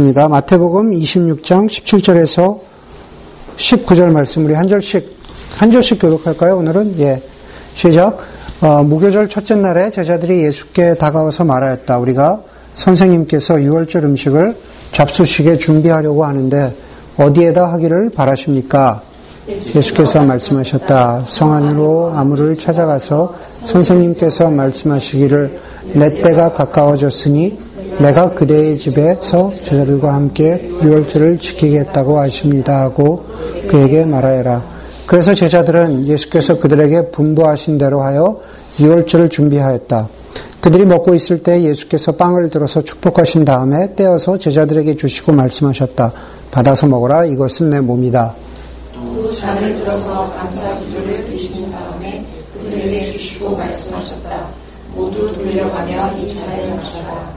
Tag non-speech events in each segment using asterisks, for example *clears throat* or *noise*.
읽겠습니다. 마태복음 26장 17절에서 19절 말씀 우리 한 절씩 한 절씩 교독할까요? 오늘은 예 시작. 어, 무교절 첫째 날에 제자들이 예수께 다가와서 말하였다. 우리가 선생님께서 유월절 음식을 잡수식에 준비하려고 하는데 어디에다 하기를 바라십니까? 예수께서 말씀하셨다. 성 안으로 아무를 찾아가서 선생님께서 말씀하시기를 내 때가 가까워졌으니 내가 그대의 집에서 제자들과 함께 유월절을 지키겠다고 하십니다 하고 그에게 말하여라. 그래서 제자들은 예수께서 그들에게 분부하신 대로 하여 유월절을 준비하였다. 그들이 먹고 있을 때 예수께서 빵을 들어서 축복하신 다음에 떼어서 제자들에게 주시고 말씀하셨다. 받아서 먹어라. 이것은 내 몸이다. 또 잔을 들어서 감사 기도를 드신 다음에 그들에게 주시고 말씀하셨다. 모두 돌려가며 이 잔을 마셔라.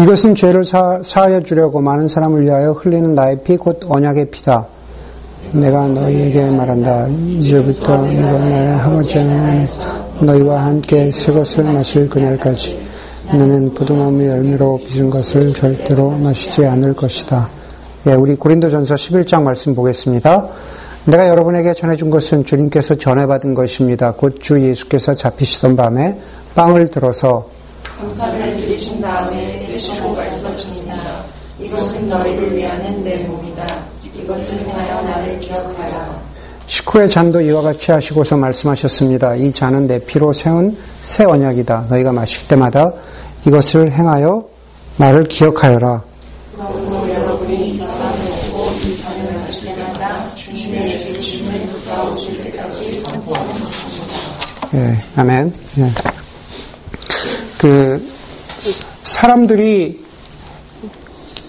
이것은 죄를 사, 하여 주려고 많은 사람을 위하여 흘리는 나의 피 곧 언약의 피다. 내가 너희에게 말한다. 이제부터 내가 나의 아버지 안에 너희와 함께 새 것을 마실 그날까지 너는 부동나무 열매로 빚은 것을 절대로 마시지 않을 것이다. 예, 우리 고린도전서 11장 말씀 보겠습니다. 내가 여러분에게 전해준 것은 주님께서 전해받은 것입니다. 곧 주 예수께서 잡히시던 밤에 빵을 들어서 감사를 드리신 다음에 드시고 말씀하셨습니다. 이것은 너희를 위하는 내 몸이다. 이것을 행하여 나를 기억하라. 식후의 잔도 이와 같이 하시고서 말씀하셨습니다. 이 잔은 내 피로 세운 새 언약이다. 너희가 마실 때마다 이것을 행하여 나를 기억하여라. 그러므로 여러분이 떠나고 이 잔을 마실 때마다 주님의 주심을 가오실 때까지 선포하는 것입니다. 예, 아멘. 예. 그 사람들이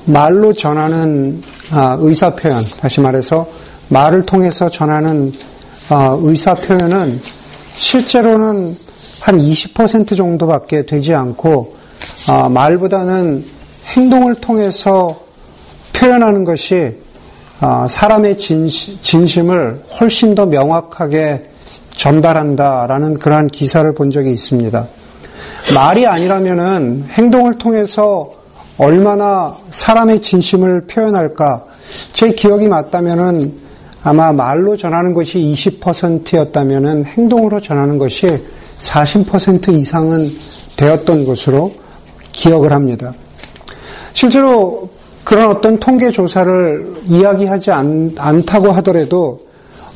말로 전하는 아, 의사 표현, 다시 말해서 말을 통해서 전하는 아, 의사 표현은 실제로는 한 20% 정도밖에 되지 않고 아, 말보다는 행동을 통해서 표현하는 것이 사람의 진심을 훨씬 더 명확하게 전달한다라는 그러한 기사를 본 적이 있습니다. 말이 아니라면은 행동을 통해서 얼마나 사람의 진심을 표현할까? 제 기억이 맞다면은 아마 말로 전하는 것이 20%였다면은 행동으로 전하는 것이 40% 이상은 되었던 것으로 기억을 합니다. 실제로 그런 어떤 통계 조사를 이야기하지 않, 않다고 하더라도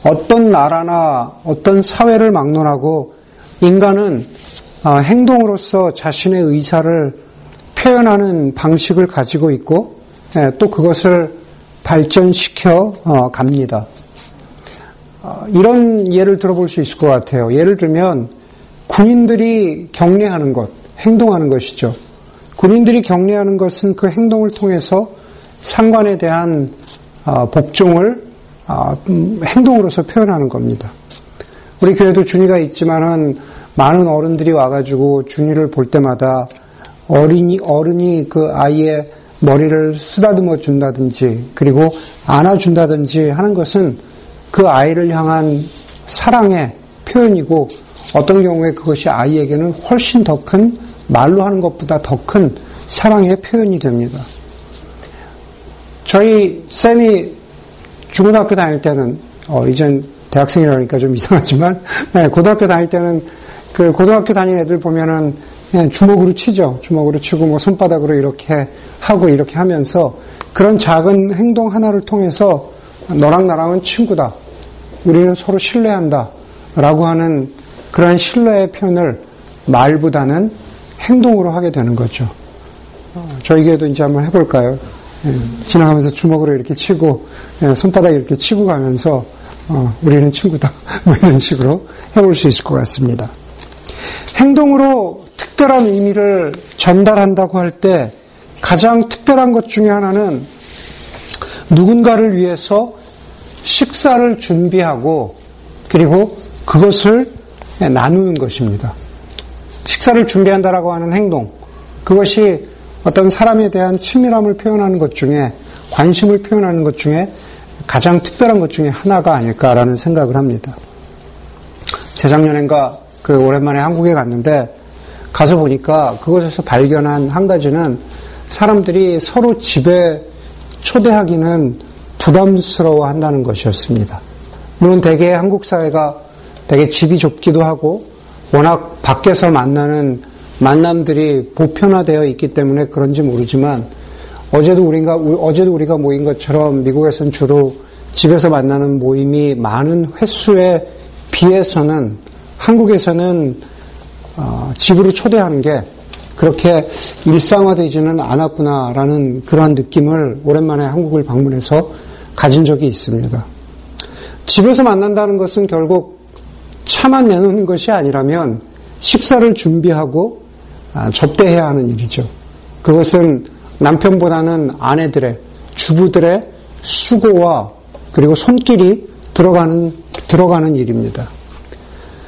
어떤 나라나 어떤 사회를 막론하고 인간은 어, 행동으로서 자신의 의사를 표현하는 방식을 가지고 있고 예, 또 그것을 발전시켜 어, 갑니다. 어, 이런 예를 들어볼 수 있을 것 같아요. 예를 들면 군인들이 경례하는 것, 행동하는 것이죠. 군인들이 경례하는 것은 그 행동을 통해서 상관에 대한 복종을 음, 행동으로서 표현하는 겁니다. 우리 교회도 준이가 있지만은 많은 어른들이 와가지고 준이를 볼 때마다 어린이, 어른이 그 아이의 머리를 쓰다듬어 준다든지, 그리고 안아준다든지 하는 것은 그 아이를 향한 사랑의 표현이고, 어떤 경우에 그것이 아이에게는 훨씬 더 큰, 말로 하는 것보다 더 큰 사랑의 표현이 됩니다. 저희 쌤이 중고등학교 다닐 때는, 어, 이젠 대학생이라니까 좀 *laughs* 이상하지만, 네, 고등학교 다닐 때는 그 고등학교 다니는 애들 보면은 주먹으로 치죠. 주먹으로 치고 뭐 손바닥으로 이렇게 하고 이렇게 하면서 그런 작은 행동 하나를 통해서 너랑 나랑은 친구다. 우리는 서로 신뢰한다. 라고 하는 그러한 신뢰의 표현을 말보다는 행동으로 하게 되는 거죠. 저희 교회도 이제 한번 해볼까요? 예, 지나가면서 주먹으로 이렇게 치고, 예, 손바닥 이렇게 치고 가면서, 어, 우리는 친구다. *laughs* 뭐 이런 식으로 해볼 수 있을 것 같습니다. 행동으로 특별한 의미를 전달한다고 할 때 가장 특별한 것 중에 하나는 누군가를 위해서 식사를 준비하고 그리고 그것을 나누는 것입니다. 식사를 준비한다라고 하는 행동, 그것이 어떤 사람에 대한 친밀함을 표현하는 것 중에 관심을 표현하는 것 중에 가장 특별한 것 중에 하나가 아닐까라는 생각을 합니다. 재작년엔가 그 오랜만에 한국에 갔는데 가서 보니까 그곳에서 발견한 한 가지는 사람들이 서로 집에 초대하기는 부담스러워 한다는 것이었습니다. 물론 대개 한국 사회가 되게 집이 좁기도 하고 워낙 밖에서 만나는 만남들이 보편화되어 있기 때문에 그런지 모르지만 어제도 우리가 어제도 우리가 모인 것처럼 미국에서는 주로 집에서 만나는 모임이 많은 횟수에 비해서는 한국에서는 어, 집으로 초대하는 게 그렇게 일상화되지는 않았구나라는 그러한 느낌을 오랜만에 한국을 방문해서 가진 적이 있습니다. 집에서 만난다는 것은 결국 차만 내놓는 것이 아니라면 식사를 준비하고 아, 접대해야 하는 일이죠. 그것은 남편보다는 아내들의, 주부들의 수고와 그리고 손길이 들어가는, 들어가는 일입니다.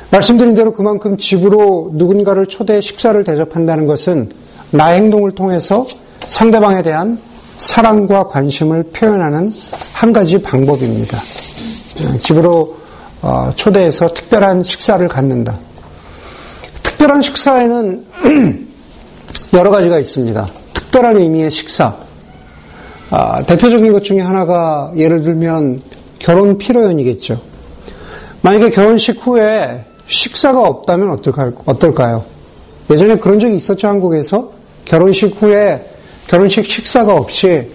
말씀드린 대로 그만큼 집으로 누군가를 초대해 식사를 대접한다는 것은 나의 행동을 통해서 상대방에 대한 사랑과 관심을 표현하는 한 가지 방법입니다. 집으로 어, 초대해서 특별한 식사를 갖는다. 특별한 식사에는 *clears throat* 여러 가지가 있습니다. 특별한 의미의 식사. 아, 대표적인 것 중에 하나가 예를 들면 결혼 피로연이겠죠. 만약에 결혼식 후에 식사가 없다면 어떨까요? 예전에 그런 적이 있었죠, 한국에서. 결혼식 후에 결혼식 식사가 없이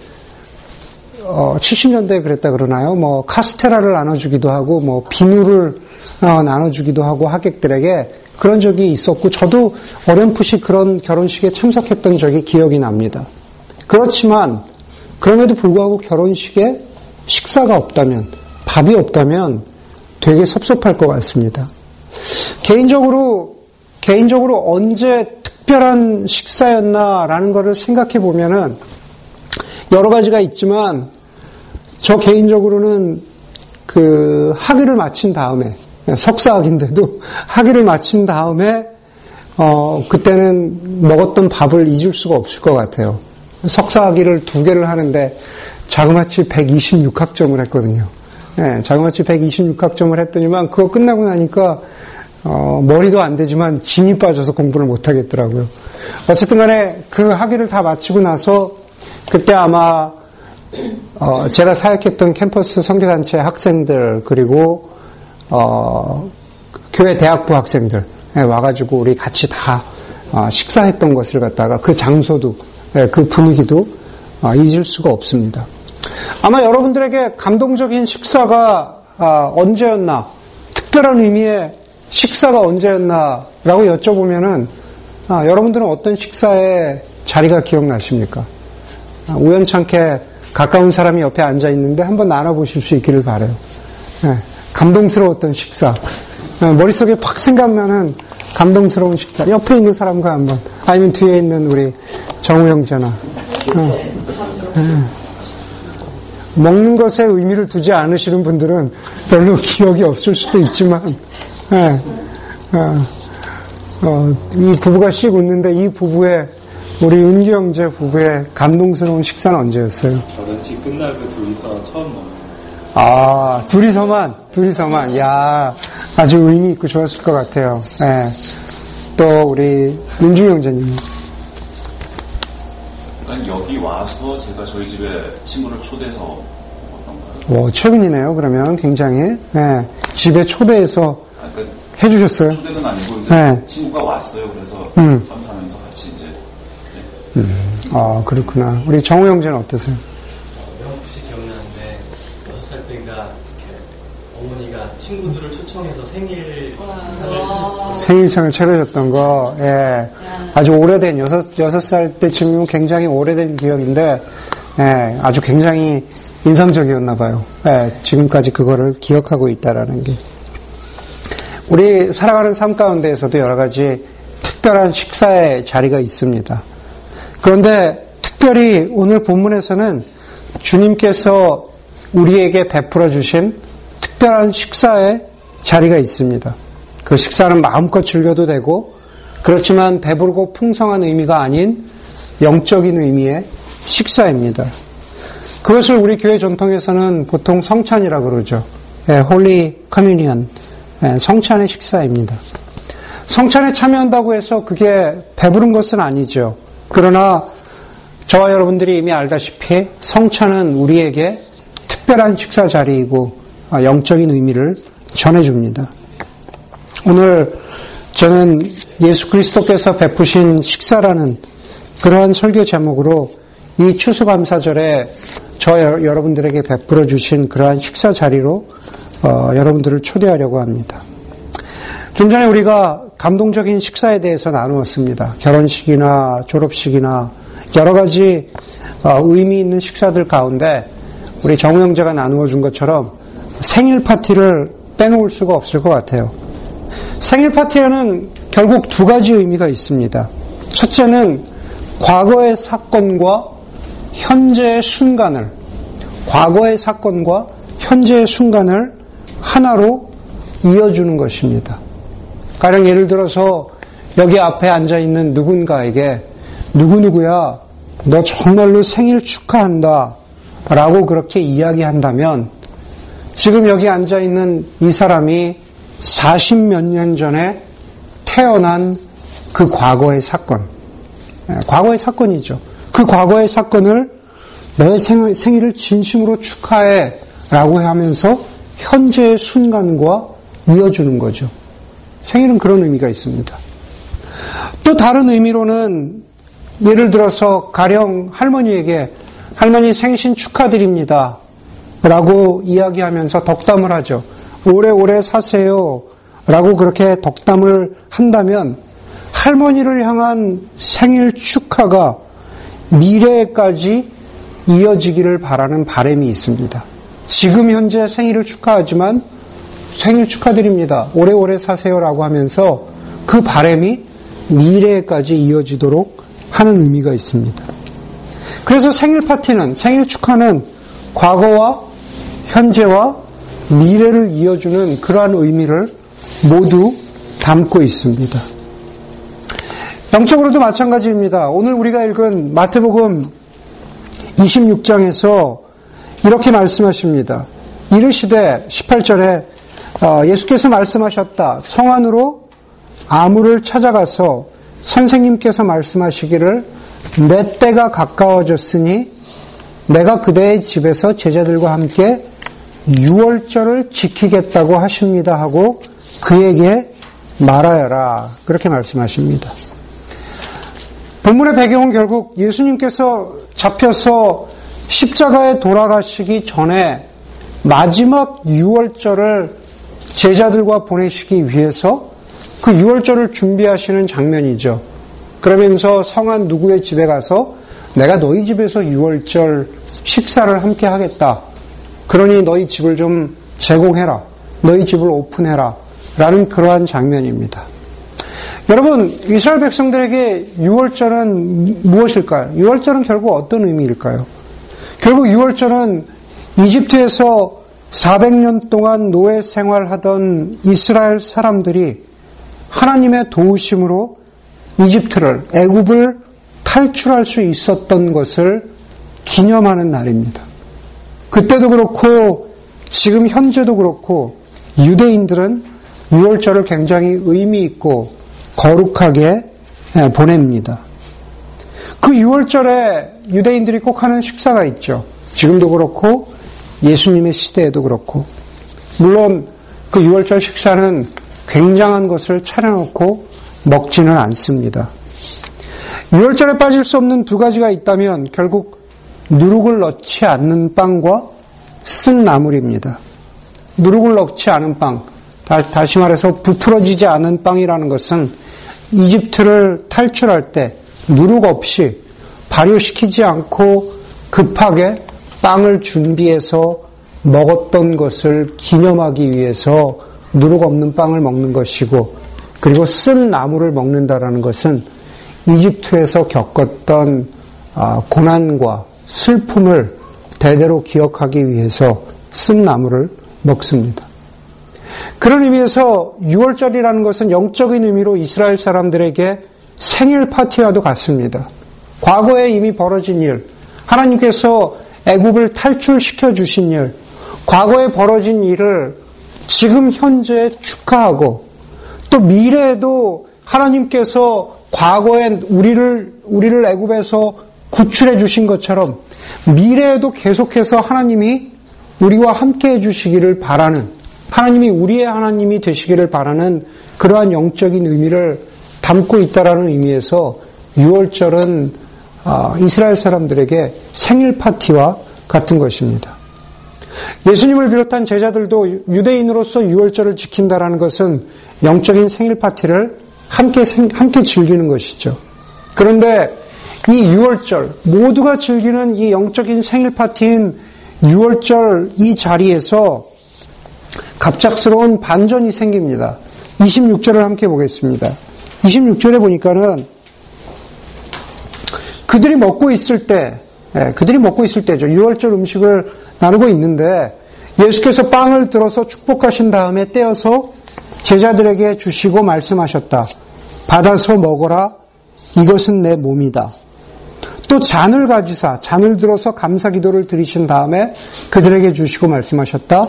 어, 70년대에 그랬다 그러나요? 뭐 카스테라를 나눠주기도 하고 뭐 비누를 어, 나눠주기도 하고 하객들에게 그런 적이 있었고 저도 어렴풋이 그런 결혼식에 참석했던 적이 기억이 납니다. 그렇지만 그럼에도 불구하고 결혼식에 식사가 없다면 밥이 없다면 되게 섭섭할 것 같습니다. 개인적으로 개인적으로 언제 특별한 식사였나라는 것을 생각해 보면은 여러 가지가 있지만 저 개인적으로는 그 학위를 마친 다음에 석사학인데도 *laughs* 학위를 마친 다음에 어 그때는 먹었던 밥을 잊을 수가 없을 것 같아요. 석사학위를 두 개를 하는데 자그마치 126학점을 했거든요. 네, 자그마치 126학점을 했더니만 그거 끝나고 나니까 어, 머리도 안 되지만 진이 빠져서 공부를 못 하겠더라고요. 어쨌든 간에 그 학위를 다 마치고 나서 그때 아마 어, 제가 사역했던 캠퍼스 선교단체 학생들 그리고 어, 교회 대학부 학생들 와가지고 우리 같이 다 어, 식사했던 것을 갖다가 그 장소도 예, 그 분위기도 어, 잊을 수가 없습니다. 아마 여러분들에게 감동적인 식사가 아, 언제였나 특별한 의미의 식사가 언제였나라고 여쭤보면은 아, 여러분들은 어떤 식사의 자리가 기억나십니까? 아, 우연찮게 가까운 사람이 옆에 앉아 있는데 한번 나눠보실 수 있기를 바래요. 네, 감동스러웠던 식사. 네, 머릿속에 팍 생각나는 감동스러운 식사. 옆에 있는 사람과 한번, 아니면 뒤에 있는 우리 정우 형제나. 네. 네. 먹는 것에 의미를 두지 않으시는 분들은 별로 *laughs* 기억이 없을 수도 있지만, 네. 어, 어, 이 부부가 씩 웃는데 이 부부의 우리 은규 형제 부부의 감동스러운 식사는 언제였어요? 결혼식 끝나고 둘이서 처음 먹는. 아, 둘이서만, 둘이서만. 야 아주 의미 있고 좋았을 것 같아요. 네. 또 우리 윤주 형제님. 여기 와서 제가 저희 집에 친구를 초대해서 거예요. 최근이네요. 그러면 굉장히 네. 집에 초대해서 아, 그러니까 해주셨어요. 초대는 아니고 네. 친구가 왔어요. 그래서 음. 하면서 같이 이제. 네. 음. 아 그렇구나. 우리 정우 형제는 어떠세요? 어렴풋이 기억나는데 여섯 살 때인가 어머니가 친구들을 초청해서 생일 상을 생일상을 차려줬던 거, 예. 아주 오래된, 여섯, 여섯 살 때쯤이면 굉장히 오래된 기억인데, 예. 아주 굉장히 인상적이었나 봐요. 예. 지금까지 그거를 기억하고 있다라는 게. 우리 살아가는 삶 가운데에서도 여러 가지 특별한 식사의 자리가 있습니다. 그런데 특별히 오늘 본문에서는 주님께서 우리에게 베풀어 주신 특별한 식사의 자리가 있습니다. 그 식사는 마음껏 즐겨도 되고 그렇지만 배부르고 풍성한 의미가 아닌 영적인 의미의 식사입니다. 그것을 우리 교회 전통에서는 보통 성찬이라 그러죠. 예, Holy Communion. 예, 성찬의 식사입니다. 성찬에 참여한다고 해서 그게 배부른 것은 아니죠. 그러나 저와 여러분들이 이미 알다시피 성찬은 우리에게 특별한 식사 자리이고 아, 영적인 의미를 전해줍니다. 오늘 저는 예수 그리스도께서 베푸신 식사라는 그러한 설교 제목으로 이 추수감사절에 저 여러분들에게 베풀어 주신 그러한 식사 자리로 어, 여러분들을 초대하려고 합니다. 좀 전에 우리가 감동적인 식사에 대해서 나누었습니다. 결혼식이나 졸업식이나 여러 가지 어, 의미 있는 식사들 가운데 우리 정우 형제가 나누어 준 것처럼 생일 파티를 빼놓을 수가 없을 것 같아요. 생일 파티에는 결국 두 가지 의미가 있습니다. 첫째는 과거의 사건과 현재의 순간을, 과거의 사건과 현재의 순간을 하나로 이어주는 것입니다. 가령 예를 들어서 여기 앞에 앉아 있는 누군가에게 누구누구야, 너 정말로 생일 축하한다. 라고 그렇게 이야기한다면 지금 여기 앉아 있는 이 사람이 40몇 년 전에 태어난 그 과거의 사건, 예, 과거의 사건이죠. 그 과거의 사건을 너의 생일을 진심으로 축하해 라고 하면서 현재의 순간과 이어주는 거죠. 생일은 그런 의미가 있습니다. 또 다른 의미로는 예를 들어서 가령 할머니에게 할머니 생신 축하드립니다. 라고 이야기하면서 덕담을 하죠. 오래오래 사세요. 라고 그렇게 덕담을 한다면 할머니를 향한 생일 축하가 미래에까지 이어지기를 바라는 바람이 있습니다. 지금 현재 생일을 축하하지만 생일 축하드립니다. 오래오래 사세요라고 하면서 그 바람이 미래에까지 이어지도록 하는 의미가 있습니다. 그래서 생일 파티는 생일 축하는 과거와 현재와 미래를 이어주는 그러한 의미를 모두 담고 있습니다. 영적으로도 마찬가지입니다. 오늘 우리가 읽은 마태복음 26장에서 이렇게 말씀하십니다. 이르시되 18절에 어, 예수께서 말씀하셨다. 성 안으로 아무를 찾아가서 선생님께서 말씀하시기를 내 때가 가까워졌으니 내가 그대의 집에서 제자들과 함께 유월절을 지키겠다고 하십니다 하고 그에게 말하여라. 그렇게 말씀하십니다. 본문의 배경은 결국 예수님께서 잡혀서 십자가에 돌아가시기 전에 마지막 유월절을 제자들과 보내시기 위해서 그 유월절을 준비하시는 장면이죠. 그러면서 성한 누구의 집에 가서 내가 너희 집에서 유월절 식사를 함께 하겠다. 그러니 너희 집을 좀 제공해라. 너희 집을 오픈해라. 라는 그러한 장면입니다. 여러분, 이스라엘 백성들에게 유월절은 무엇일까요? 유월절은 결국 어떤 의미일까요? 결국 유월절은 이집트에서 400년 동안 노예 생활하던 이스라엘 사람들이 하나님의 도우심으로 이집트를 애굽을 탈출할 수 있었던 것을 기념하는 날입니다. 그때도 그렇고 지금 현재도 그렇고 유대인들은 6월절을 굉장히 의미 있고 거룩하게 예, 보냅니다. 그 6월절에 유대인들이 꼭 하는 식사가 있죠. 지금도 그렇고 예수님의 시대에도 그렇고 물론 그 6월절 식사는 굉장한 것을 차려놓고 먹지는 않습니다. 6월절에 빠질 수 없는 두 가지가 있다면 결국 누룩을 넣지 않는 빵과 쓴 나물입니다. 누룩을 넣지 않은 빵, 다시 말해서 부풀어지지 않은 빵이라는 것은 이집트를 탈출할 때 누룩 없이 발효시키지 않고 급하게 빵을 준비해서 먹었던 것을 기념하기 위해서 누룩 없는 빵을 먹는 것이고 그리고 쓴 나무를 먹는다라는 것은 이집트에서 겪었던 아, 고난과 슬픔을 대대로 기억하기 위해서 쓴 나무를 먹습니다. 그런 의미에서 6월절이라는 것은 영적인 의미로 이스라엘 사람들에게 생일 파티와도 같습니다. 과거에 이미 벌어진 일, 하나님께서 애국을 탈출시켜 주신 일, 과거에 벌어진 일을 지금 현재 축하하고 또 미래에도 하나님께서 과거에 우리를 우리를 애굽에서 구출해 주신 것처럼 미래에도 계속해서 하나님이 우리와 함께 해 주시기를 바라는 하나님이 우리의 하나님이 되시기를 바라는 그러한 영적인 의미를 담고 있다라는 의미에서 6월절은 아, 이스라엘 사람들에게 생일 파티와 같은 것입니다. 예수님을 비롯한 제자들도 유대인으로서 6월절을 지킨다라는 것은 영적인 생일 파티를 함께 함께 즐기는 것이죠. 그런데 이 6월절 모두가 즐기는 이 영적인 생일 파티인 6월절 이 자리에서 갑작스러운 반전이 생깁니다. 26절을 함께 보겠습니다. 26절에 보니까는 그들이 먹고 있을 때, 예, 그들이 먹고 있을 때죠. 6월절 음식을 나누고 있는데 예수께서 빵을 들어서 축복하신 다음에 떼어서 제자들에게 주시고 말씀하셨다. 받아서 먹어라. 이것은 내 몸이다. 또 잔을 가지사 잔을 들어서 감사 기도를 드리신 다음에 그들에게 주시고 말씀하셨다.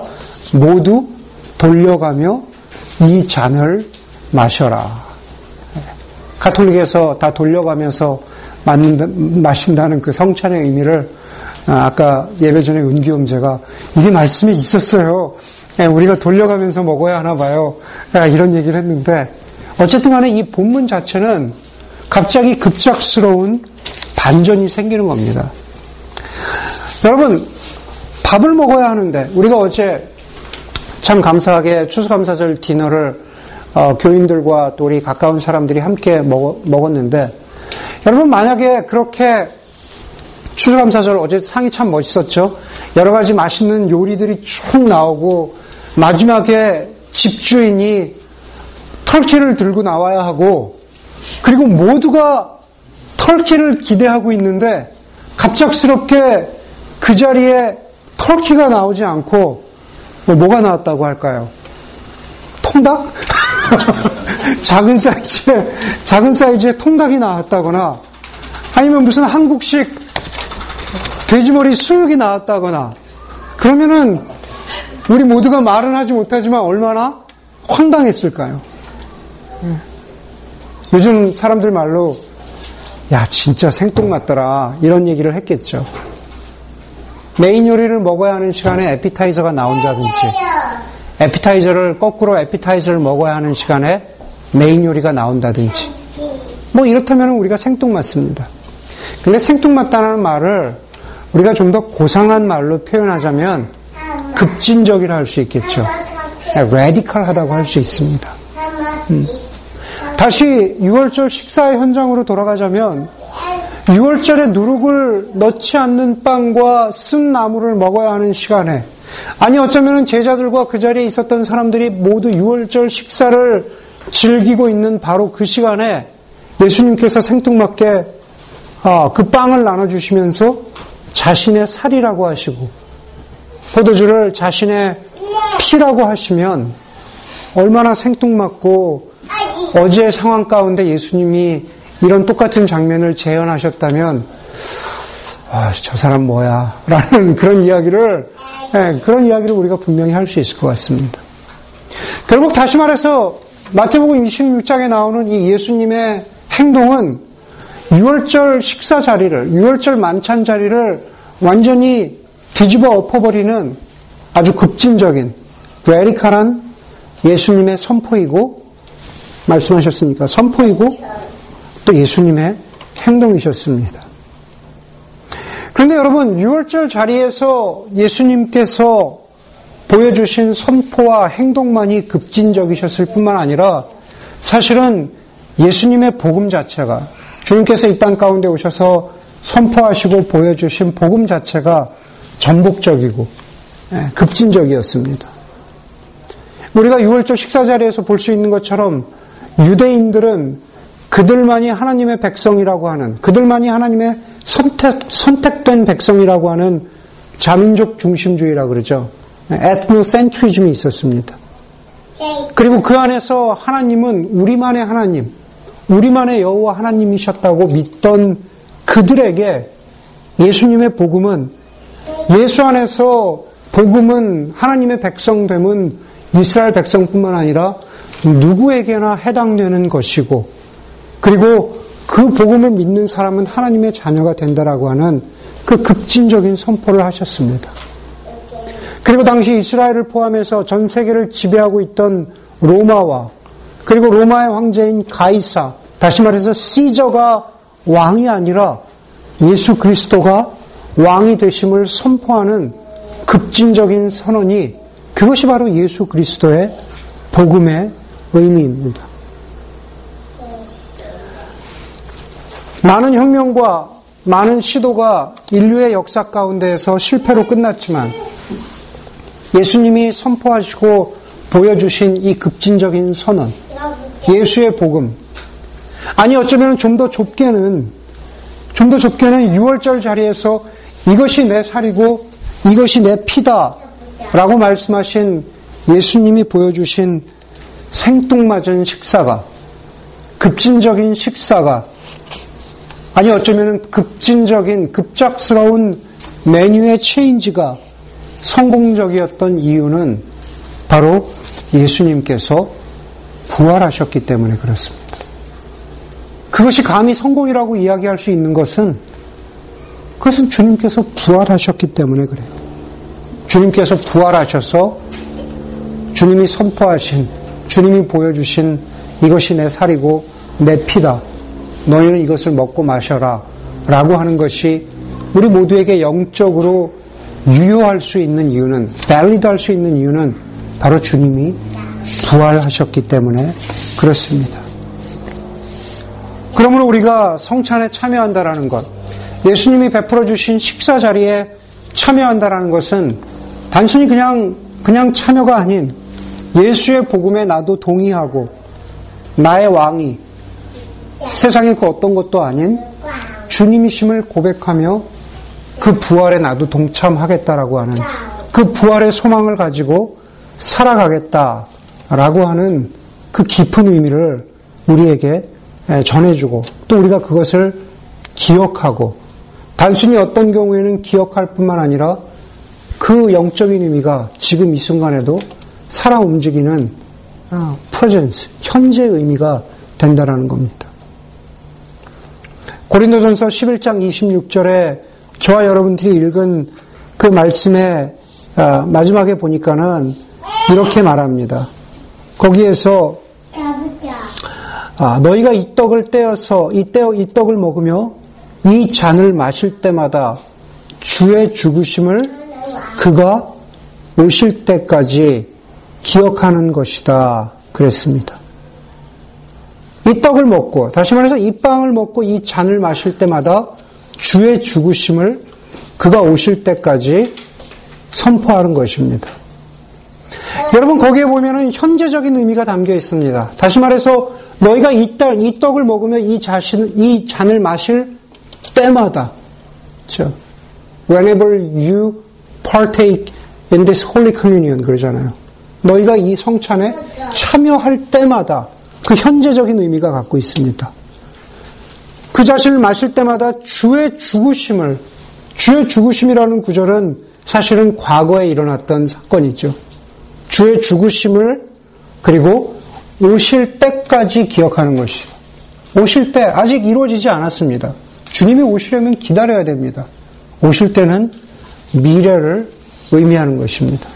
모두 돌려가며 이 잔을 마셔라. 가톨릭에서 다 돌려가면서 마신다는 그 성찬의 의미를 아, 아까 예배 전에 은기엄제가 이게 말씀에 있었어요. 예, 우리가 돌려가면서 먹어야 하나 봐요. 이런 얘기를 했는데 어쨌든 간에 이 본문 자체는 갑자기 급작스러운 반전이 생기는 겁니다. 여러분, 밥을 먹어야 하는데, 우리가 어제 참 감사하게 추수감사절 디너를 어, 교인들과 또 우리 가까운 사람들이 함께 먹, 먹었는데, 여러분, 만약에 그렇게 추수감사절 어제 상이 참 멋있었죠? 여러 가지 맛있는 요리들이 쭉 나오고, 마지막에 집주인이 털키를 들고 나와야 하고, 그리고 모두가 털키를 기대하고 있는데 갑작스럽게 그 자리에 털키가 나오지 않고 뭐 뭐가 나왔다고 할까요? 통닭? *laughs* 작은 사이즈의 작은 사이즈의 통닭이 나왔다거나 아니면 무슨 한국식 돼지머리 수육이 나왔다거나 그러면은 우리 모두가 말은 하지 못하지만 얼마나 황당했을까요? 예. 요즘 사람들 말로 야, 진짜 생뚱맞더라. 이런 얘기를 했겠죠. 메인 요리를 먹어야 하는 시간에 appetizer가 나온다든지, appetizer를, 거꾸로 appetizer를 먹어야 하는 시간에 메인 요리가 나온다든지, 뭐 이렇다면 우리가 생뚱맞습니다. 근데 생뚱맞다는 말을 우리가 좀 더 고상한 말로 표현하자면 급진적이라 할 수 있겠죠. 레디컬하다고 할 수 있습니다. 음. 다시 6월절 식사의 현장으로 돌아가자면 6월절에 누룩을 넣지 않는 빵과 쓴 나무를 먹어야 하는 시간에 아니 어쩌면 제자들과 그 자리에 있었던 사람들이 모두 6월절 식사를 즐기고 있는 바로 그 시간에 예수님께서 생뚱맞게 아, 그 빵을 나눠주시면서 자신의 살이라고 하시고 포도주를 자신의 피라고 하시면 얼마나 생뚱맞고 어제 상황 가운데 예수님이 이런 똑같은 장면을 재현하셨다면 아, 저 사람 뭐야? *laughs* 라는 그런 이야기를 네, 그런 이야기를 우리가 분명히 할 수 있을 것 같습니다. 결국 다시 말해서 마태복음 26장에 나오는 이 예수님의 행동은 6월절 식사 자리를 6월절 만찬 자리를 완전히 뒤집어 엎어버리는 아주 급진적인 레리칼한 예수님의 선포이고 말씀하셨으니까 선포이고 또 예수님의 행동이셨습니다. 그런데 여러분 6월절 자리에서 예수님께서 보여주신 선포와 행동만이 급진적이셨을 뿐만 아니라 사실은 예수님의 복음 자체가 주님께서 이 땅 가운데 오셔서 선포하시고 보여주신 복음 자체가 전복적이고 예, 급진적이었습니다. 우리가 6월절 식사 자리에서 볼 수 있는 것처럼 유대인들은 그들만이 하나님의 백성이라고 하는, 그들만이 하나님의 선택, 선택된 백성이라고 하는 자민족 중심주의라고 그러죠. 에트노센트리즘이 있었습니다. 그리고 그 안에서 하나님은 우리만의 하나님, 우리만의 여호와 하나님이셨다고 믿던 그들에게 예수님의 복음은 예수 안에서 복음은 하나님의 백성됨은 이스라엘 백성뿐만 아니라 누구에게나 해당되는 것이고 그리고 그 복음을 믿는 사람은 하나님의 자녀가 된다라고 하는 그 급진적인 선포를 하셨습니다. 그리고 당시 이스라엘을 포함해서 전 세계를 지배하고 있던 로마와 그리고 로마의 황제인 가이사, 다시 말해서 시저가 왕이 아니라 예수 그리스도가 왕이 되심을 선포하는 급진적인 선언이 그것이 바로 예수 그리스도의 복음의 의미입니다. 많은 혁명과 많은 시도가 인류의 역사 가운데에서 실패로 끝났지만 예수님이 선포하시고 보여주신 이 급진적인 선언, 예수의 복음. 아니, 어쩌면 좀 더 좁게는, 좀 더 좁게는 6월절 자리에서 이것이 내 살이고 이것이 내 피다. 라고 말씀하신 예수님이 보여주신 생뚱맞은 식사가, 급진적인 식사가, 아니, 어쩌면 급진적인, 급작스러운 메뉴의 체인지가 성공적이었던 이유는 바로 예수님께서 부활하셨기 때문에 그렇습니다. 그것이 감히 성공이라고 이야기할 수 있는 것은 그것은 주님께서 부활하셨기 때문에 그래요. 주님께서 부활하셔서 주님이 선포하신 주님이 보여주신 이것이 내 살이고 내 피다. 너희는 이것을 먹고 마셔라. 라고 하는 것이 우리 모두에게 영적으로 유효할 수 있는 이유는, 밸리드 할 수 있는 이유는 바로 주님이 부활하셨기 때문에 그렇습니다. 그러므로 우리가 성찬에 참여한다라는 것, 예수님이 베풀어 주신 식사 자리에 참여한다라는 것은 단순히 그냥 그냥 참여가 아닌 예수의 복음에 나도 동의하고 나의 왕이 세상의 그 어떤 것도 아닌 주님이심을 고백하며 그 부활에 나도 동참하겠다라고 하는 그 부활의 소망을 가지고 살아가겠다라고 하는 그 깊은 의미를 우리에게 전해주고 또 우리가 그것을 기억하고 단순히 어떤 경우에는 기억할 뿐만 아니라 그 영적인 의미가 지금 이 순간에도 살아 움직이는 프레젠스, 현재의 의미가 된다라는 겁니다. 고린도전서 11장 26절에 저와 여러분들이 읽은 그 말씀의 마지막에 보니까는 이렇게 말합니다. 거기에서 아, 너희가 이 떡을 떼어서 이 떼어 이 떡을 먹으며 이 잔을 마실 때마다 주의 죽으심을 그가 오실 때까지 기억하는 것이다. 그랬습니다. 이 떡을 먹고 다시 말해서 이 빵을 먹고 이 잔을 마실 때마다 주의 죽으심을 그가 오실 때까지 선포하는 것입니다. 여러분 거기에 보면은 현재적인 의미가 담겨 있습니다. 다시 말해서 너희가 이, 떡, 이 떡을 먹으면 이 자신 이 잔을 마실 때마다 그렇죠? Whenever you partake in this holy communion 그러잖아요. 너희가 이 성찬에 참여할 때마다 그 현재적인 의미가 갖고 있습니다. 그 자신을 마실 때마다 주의 죽으심을 주의 죽으심이라는 구절은 사실은 과거에 일어났던 사건이죠. 주의 죽으심을 그리고 오실 때까지 기억하는 것이 오실 때 아직 이루어지지 않았습니다. 주님이 오시려면 기다려야 됩니다. 오실 때는 미래를 의미하는 것입니다.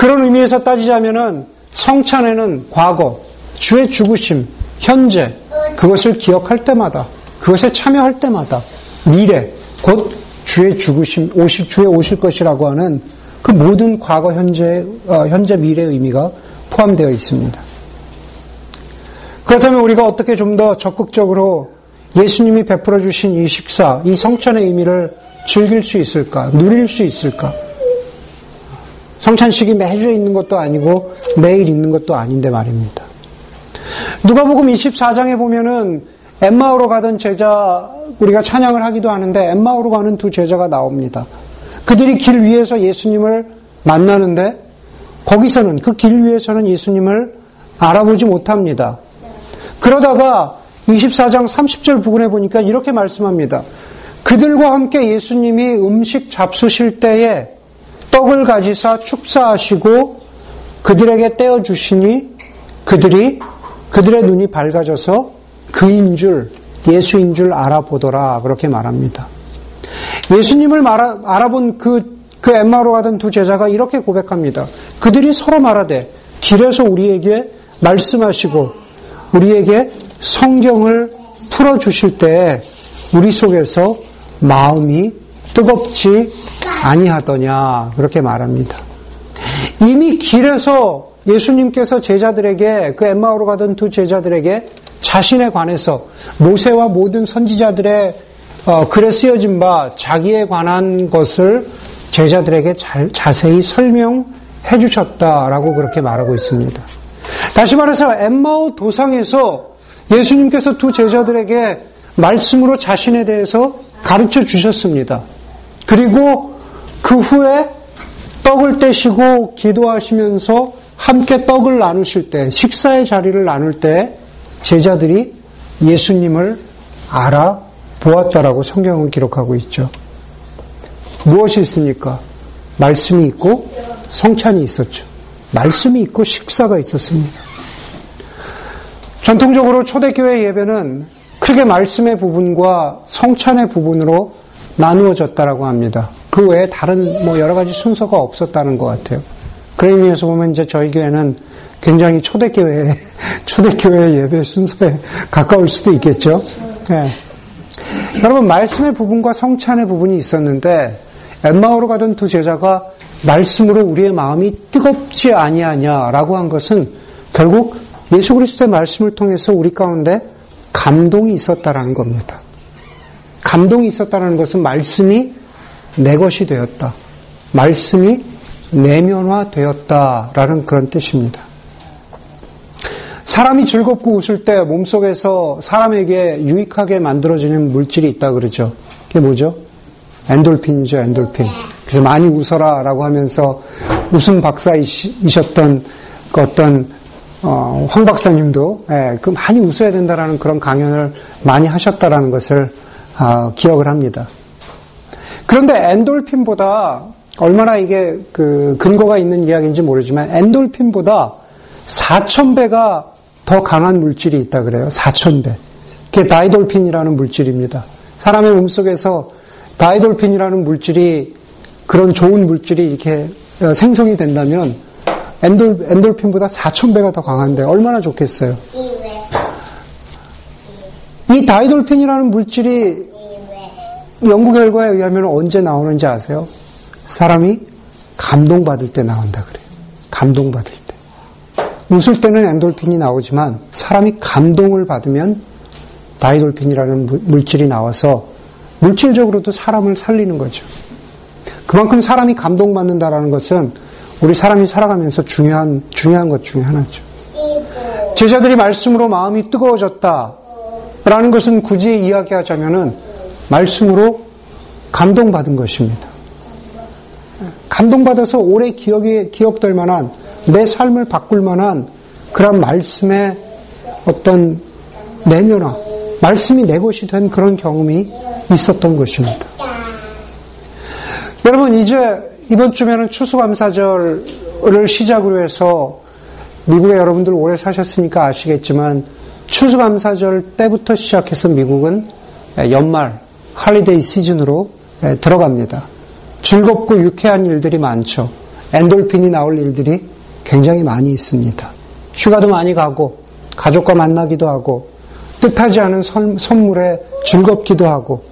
그런 의미에서 따지자면은 성찬에는 과거, 주의 죽으심, 현재, 그것을 기억할 때마다, 그것에 참여할 때마다 미래, 곧 주의 죽으심, 오실, 주의 오실 것이라고 하는 그 모든 과거, 현재, 어, 현재, 미래 의미가 포함되어 있습니다. 그렇다면 우리가 어떻게 좀 더 적극적으로 예수님이 베풀어 주신 이 식사, 이 성찬의 의미를 즐길 수 있을까? 누릴 수 있을까? 성찬식이 매주 있는 것도 아니고 매일 있는 것도 아닌데 말입니다. 누가복음 24장에 보면은 엠마오로 가던 제자 우리가 찬양을 하기도 하는데 엠마오로 가는 두 제자가 나옵니다. 그들이 길 위에서 예수님을 만나는데 거기서는 그 길 위에서는 예수님을 알아보지 못합니다. 그러다가 24장 30절 부분에 보니까 이렇게 말씀합니다. 그들과 함께 예수님이 음식 잡수실 때에 떡을 가지사 축사하시고 그들에게 떼어 주시니 그들이 그들의 눈이 밝아져서 그인 줄 예수인 줄 알아보더라. 그렇게 말합니다. 예수님을 말하, 알아본 그, 그 엠마로 가던 두 제자가 이렇게 고백합니다. 그들이 서로 말하되 길에서 우리에게 말씀하시고 우리에게 성경을 풀어주실 때 우리 속에서 마음이 뜨겁지 아니하더냐 그렇게 말합니다. 이미 길에서 예수님께서 제자들에게 그 엠마오로 가던 두 제자들에게 자신에 관해서 모세와 모든 선지자들의 어, 글에 쓰여진 바 자기에 관한 것을 제자들에게 잘, 자세히 설명해 주셨다라고 그렇게 말하고 있습니다. 다시 말해서 엠마오 도상에서 예수님께서 두 제자들에게 말씀으로 자신에 대해서 가르쳐 주셨습니다. 그리고 그 후에 떡을 떼시고 기도하시면서 함께 떡을 나누실 때, 식사의 자리를 나눌 때 제자들이 예수님을 알아보았다라고 성경은 기록하고 있죠. 무엇이 있습니까? 말씀이 있고 성찬이 있었죠. 말씀이 있고 식사가 있었습니다. 전통적으로 초대교회 예배는 크게 말씀의 부분과 성찬의 부분으로 나누어졌다라고 합니다. 그 외에 다른 뭐 여러 가지 순서가 없었다는 것 같아요. 그런 의미에서 보면 이제 저희 교회는 굉장히 초대교회 *laughs* 초대교회 예배 순서에 *laughs* 가까울 수도 있겠죠. 네. 여러분 말씀의 부분과 성찬의 부분이 있었는데 엠마오로 가던 두 제자가 말씀으로 우리의 마음이 뜨겁지 아니하냐라고 한 것은 결국 예수 그리스도의 말씀을 통해서 우리 가운데 감동이 있었다라는 겁니다. 감동이 있었다는 것은 말씀이 내 것이 되었다. 말씀이 내면화 되었다라는 그런 뜻입니다. 사람이 즐겁고 웃을 때 몸속에서 사람에게 유익하게 만들어지는 물질이 있다 그러죠. 그게 뭐죠? 엔돌핀이죠, 엔돌핀. 그래서 많이 웃어라 라고 하면서 웃음 박사이셨던 그 어떤 어, 황 박사님도 예, 그 많이 웃어야 된다라는 그런 강연을 많이 하셨다라는 것을 어, 기억을 합니다. 그런데 엔돌핀보다 얼마나 이게 그 근거가 있는 이야기인지 모르지만 엔돌핀보다 4,000배가 더 강한 물질이 있다 그래요. 4,000배. 그게 다이돌핀이라는 물질입니다. 사람의 몸속에서 다이돌핀이라는 물질이 그런 좋은 물질이 이렇게 어, 생성이 된다면 엔돌, 엔돌핀보다 4,000배가 더 강한데 얼마나 좋겠어요. 이 다이돌핀이라는 물질이 연구 결과에 의하면 언제 나오는지 아세요? 사람이 감동받을 때 나온다 그래요. 감동받을 때. 웃을 때는 엔돌핀이 나오지만 사람이 감동을 받으면 다이돌핀이라는 물질이 나와서 물질적으로도 사람을 살리는 거죠. 그만큼 사람이 감동받는다라는 것은 우리 사람이 살아가면서 중요한, 중요한 것 중에 하나죠. 제자들이 말씀으로 마음이 뜨거워졌다. 라는 것은 굳이 이야기하자면은 말씀으로 감동받은 것입니다. 감동받아서 오래 기억에, 기억될 만한, 내 삶을 바꿀 만한 그런 말씀의 어떤 내면화, 말씀이 내 것이 된 그런 경험이 있었던 것입니다. 여러분, 이제 이번 주면은 추수감사절을 시작으로 해서 미국에 여러분들 오래 사셨으니까 아시겠지만 추수감사절 때부터 시작해서 미국은 연말 holiday season으로 들어갑니다. 즐겁고 유쾌한 일들이 많죠. 엔돌핀이 나올 일들이 굉장히 많이 있습니다. 휴가도 많이 가고 가족과 만나기도 하고 뜻하지 않은 선물에 즐겁기도 하고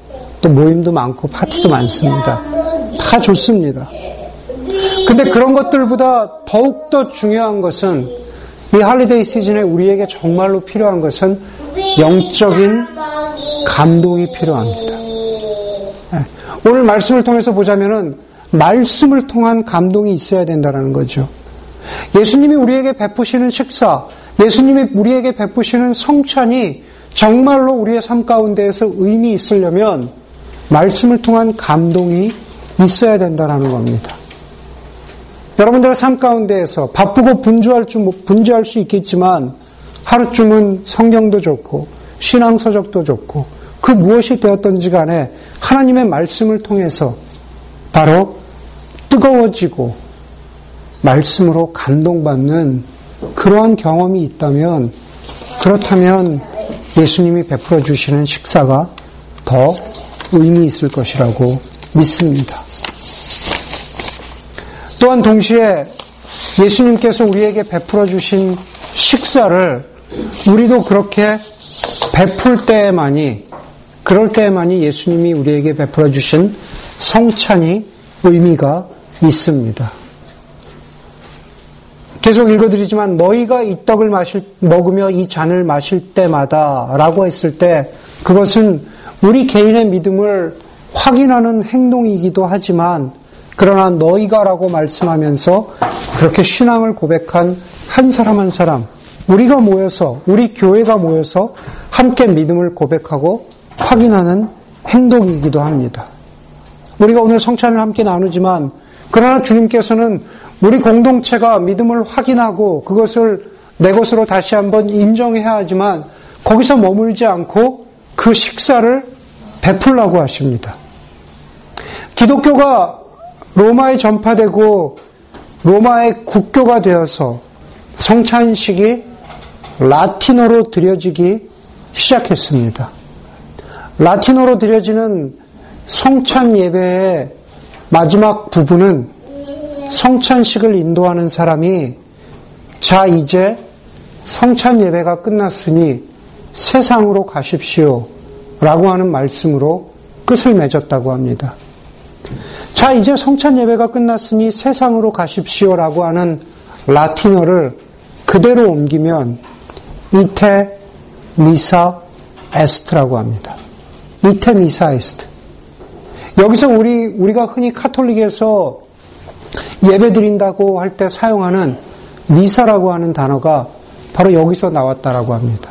또 모임도 많고 파티도 많습니다. 다 좋습니다. 근데 그런 것들보다 더욱더 중요한 것은 이 holiday season에 우리에게 정말로 필요한 것은 영적인 감동이 필요합니다. 예. 오늘 말씀을 통해서 보자면은 말씀을 통한 감동이 있어야 된다는 거죠. 예수님이 우리에게 베푸시는 식사, 예수님이 우리에게 베푸시는 성찬이 정말로 우리의 삶 가운데에서 의미 있으려면 말씀을 통한 감동이 있어야 된다는 겁니다. 여러분들의 삶 가운데에서 바쁘고 분주할 줄, 분주할 수 있겠지만 하루쯤은 성경도 좋고 신앙서적도 좋고 그 무엇이 되었던지 간에 하나님의 말씀을 통해서 바로 뜨거워지고 말씀으로 감동받는 그러한 경험이 있다면 그렇다면 예수님이 베풀어 주시는 식사가 더 의미 있을 것이라고 믿습니다. 또한 동시에 예수님께서 우리에게 베풀어 주신 식사를 우리도 그렇게 베풀 때에만이 그럴 때에만이 예수님이 우리에게 베풀어 주신 성찬이 의미가 있습니다. 계속 읽어드리지만 너희가 이 떡을 마실, 먹으며 이 잔을 마실 때마다 라고 했을 때 그것은 우리 개인의 믿음을 확인하는 행동이기도 하지만 그러나 너희가 라고 말씀하면서 그렇게 신앙을 고백한 한 사람 한 사람 우리가 모여서 우리 교회가 모여서 함께 믿음을 고백하고 확인하는 행동이기도 합니다. 우리가 오늘 성찬을 함께 나누지만 그러나 주님께서는 우리 공동체가 믿음을 확인하고 그것을 내 것으로 다시 한번 인정해야 하지만 거기서 머물지 않고 그 식사를 베풀라고 하십니다. 기독교가 로마에 전파되고 로마의 국교가 되어서 성찬식이 라틴어로 드려지기 시작했습니다. 라틴어로 드려지는 성찬 예배의 마지막 부분은 성찬식을 인도하는 사람이 자 이제 성찬 예배가 끝났으니 세상으로 가십시오 라고 하는 말씀으로 끝을 맺었다고 합니다. 자 이제 성찬 예배가 끝났으니 세상으로 가십시오 라고 하는 라틴어를 그대로 옮기면 이테 미사 에스트라고 합니다. 이테 미사 에스트. 여기서 우리, 우리가 흔히 카톨릭에서 예배 드린다고 할 때 사용하는 미사라고 하는 단어가 바로 여기서 나왔다라고 합니다.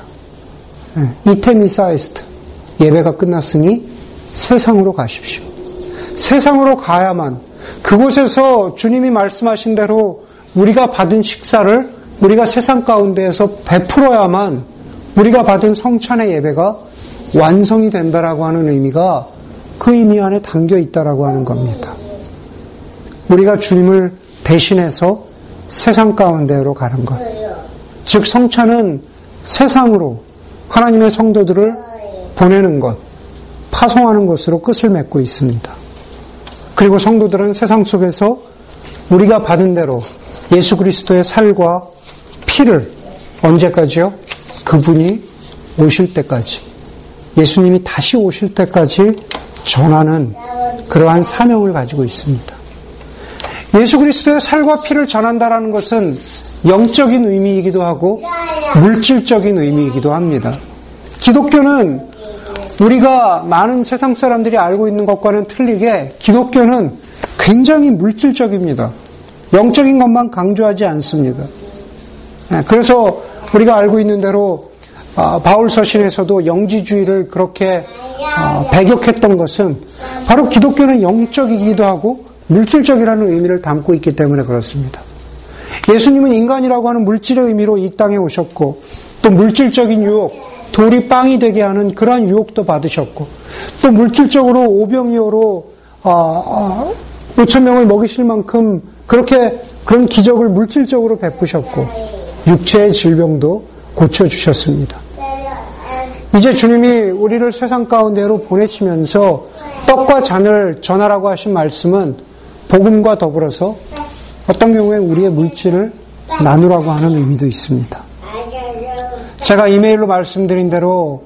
예, 이테 미사에스트. 예배가 끝났으니 세상으로 가십시오. 세상으로 가야만 그곳에서 주님이 말씀하신 대로 우리가 받은 식사를 우리가 세상 가운데에서 베풀어야만 우리가 받은 성찬의 예배가 완성이 된다라고 하는 의미가 그 의미 안에 담겨 있다라고 하는 겁니다. 우리가 주님을 대신해서 세상 가운데로 가는 것. 즉 성찬은 세상으로 하나님의 성도들을 보내는 것, 파송하는 것으로 끝을 맺고 있습니다. 그리고 성도들은 세상 속에서 우리가 받은 대로 예수 그리스도의 살과 피를 언제까지요? 그분이 오실 때까지 예수님이 다시 오실 때까지 전하는 그러한 사명을 가지고 있습니다. 예수 그리스도의 살과 피를 전한다라는 것은 영적인 의미이기도 하고 물질적인 의미이기도 합니다. 기독교는 우리가 많은 세상 사람들이 알고 있는 것과는 틀리게 기독교는 굉장히 물질적입니다. 영적인 것만 강조하지 않습니다. 네, 그래서 우리가 알고 있는 대로 아, 바울 서신에서도 영지주의를 그렇게 아, 배격했던 것은 바로 기독교는 영적이기도 하고 물질적이라는 의미를 담고 있기 때문에 그렇습니다. 예수님은 인간이라고 하는 물질의 의미로 이 땅에 오셨고 또 물질적인 유혹, 돌이 빵이 되게 하는 그러한 유혹도 받으셨고 또 물질적으로 오병이어로 아, 5천 명을 먹이실 만큼 그렇게 그런 기적을 물질적으로 베푸셨고 육체의 질병도 고쳐주셨습니다. 이제 주님이 우리를 세상 가운데로 보내시면서 떡과 잔을 전하라고 하신 말씀은 복음과 더불어서 어떤 경우에 우리의 물질을 나누라고 하는 의미도 있습니다. 제가 이메일로 말씀드린 대로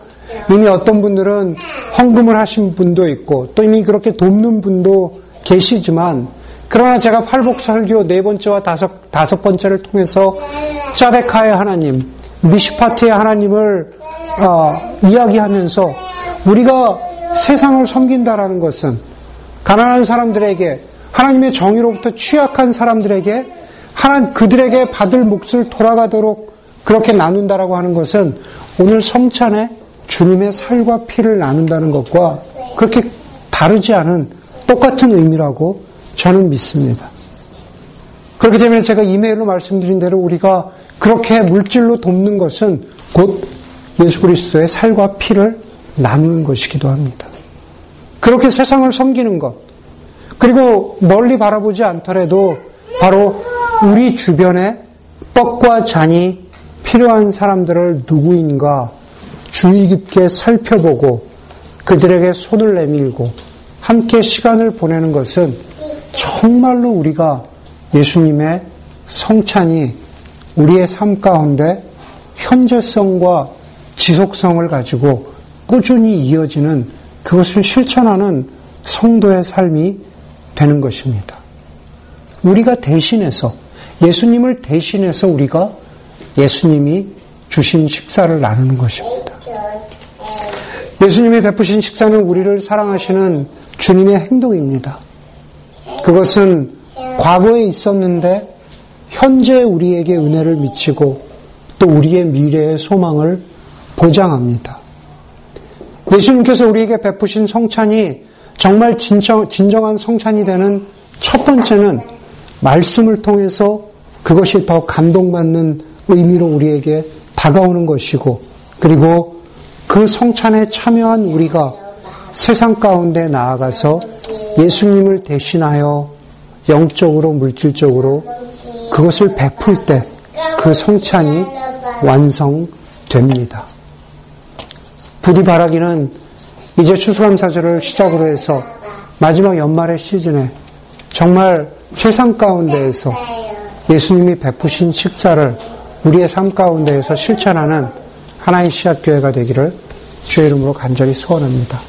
이미 어떤 분들은 헌금을 하신 분도 있고 또 이미 그렇게 돕는 분도 계시지만 그러나 제가 팔복설교 네 번째와 다섯, 다섯 번째를 통해서 짜베카의 하나님, 미시파트의 하나님을 어, 이야기하면서 우리가 세상을 섬긴다라는 것은 가난한 사람들에게 하나님의 정의로부터 취약한 사람들에게 하나님 그들에게 받을 몫을 돌아가도록 그렇게 나눈다라고 하는 것은 오늘 성찬에 주님의 살과 피를 나눈다는 것과 그렇게 다르지 않은 똑같은 의미라고 저는 믿습니다. 그렇기 때문에 제가 이메일로 말씀드린 대로 우리가 그렇게 물질로 돕는 것은 곧 예수 그리스도의 살과 피를 나누는 것이기도 합니다. 그렇게 세상을 섬기는 것, 그리고 멀리 바라보지 않더라도 바로 우리 주변에 떡과 잔이 필요한 사람들을 누구인가 주의 깊게 살펴보고 그들에게 손을 내밀고 함께 시간을 보내는 것은 정말로 우리가 예수님의 성찬이 우리의 삶 가운데 현재성과 지속성을 가지고 꾸준히 이어지는 그것을 실천하는 성도의 삶이 되는 것입니다. 우리가 대신해서 예수님을 대신해서 우리가 예수님이 주신 식사를 나누는 것입니다. 예수님이 베푸신 식사는 우리를 사랑하시는 주님의 행동입니다. 그것은 과거에 있었는데 현재 우리에게 은혜를 미치고 또 우리의 미래의 소망을 보장합니다. 예수님께서 우리에게 베푸신 성찬이 정말 진정, 진정한 성찬이 되는 첫 번째는 말씀을 통해서 그것이 더 감동받는 의미로 우리에게 다가오는 것이고 그리고 그 성찬에 참여한 우리가 세상 가운데 나아가서 예수님을 대신하여 영적으로 물질적으로 그것을 베풀 때 그 성찬이 완성됩니다. 부디 바라기는 이제 추수감사절을 시작으로 해서 마지막 연말의 시즌에 정말 세상 가운데에서 예수님이 베푸신 식사를 우리의 삶 가운데에서 실천하는 하나의 시작교회가 되기를 주의 이름으로 간절히 소원합니다.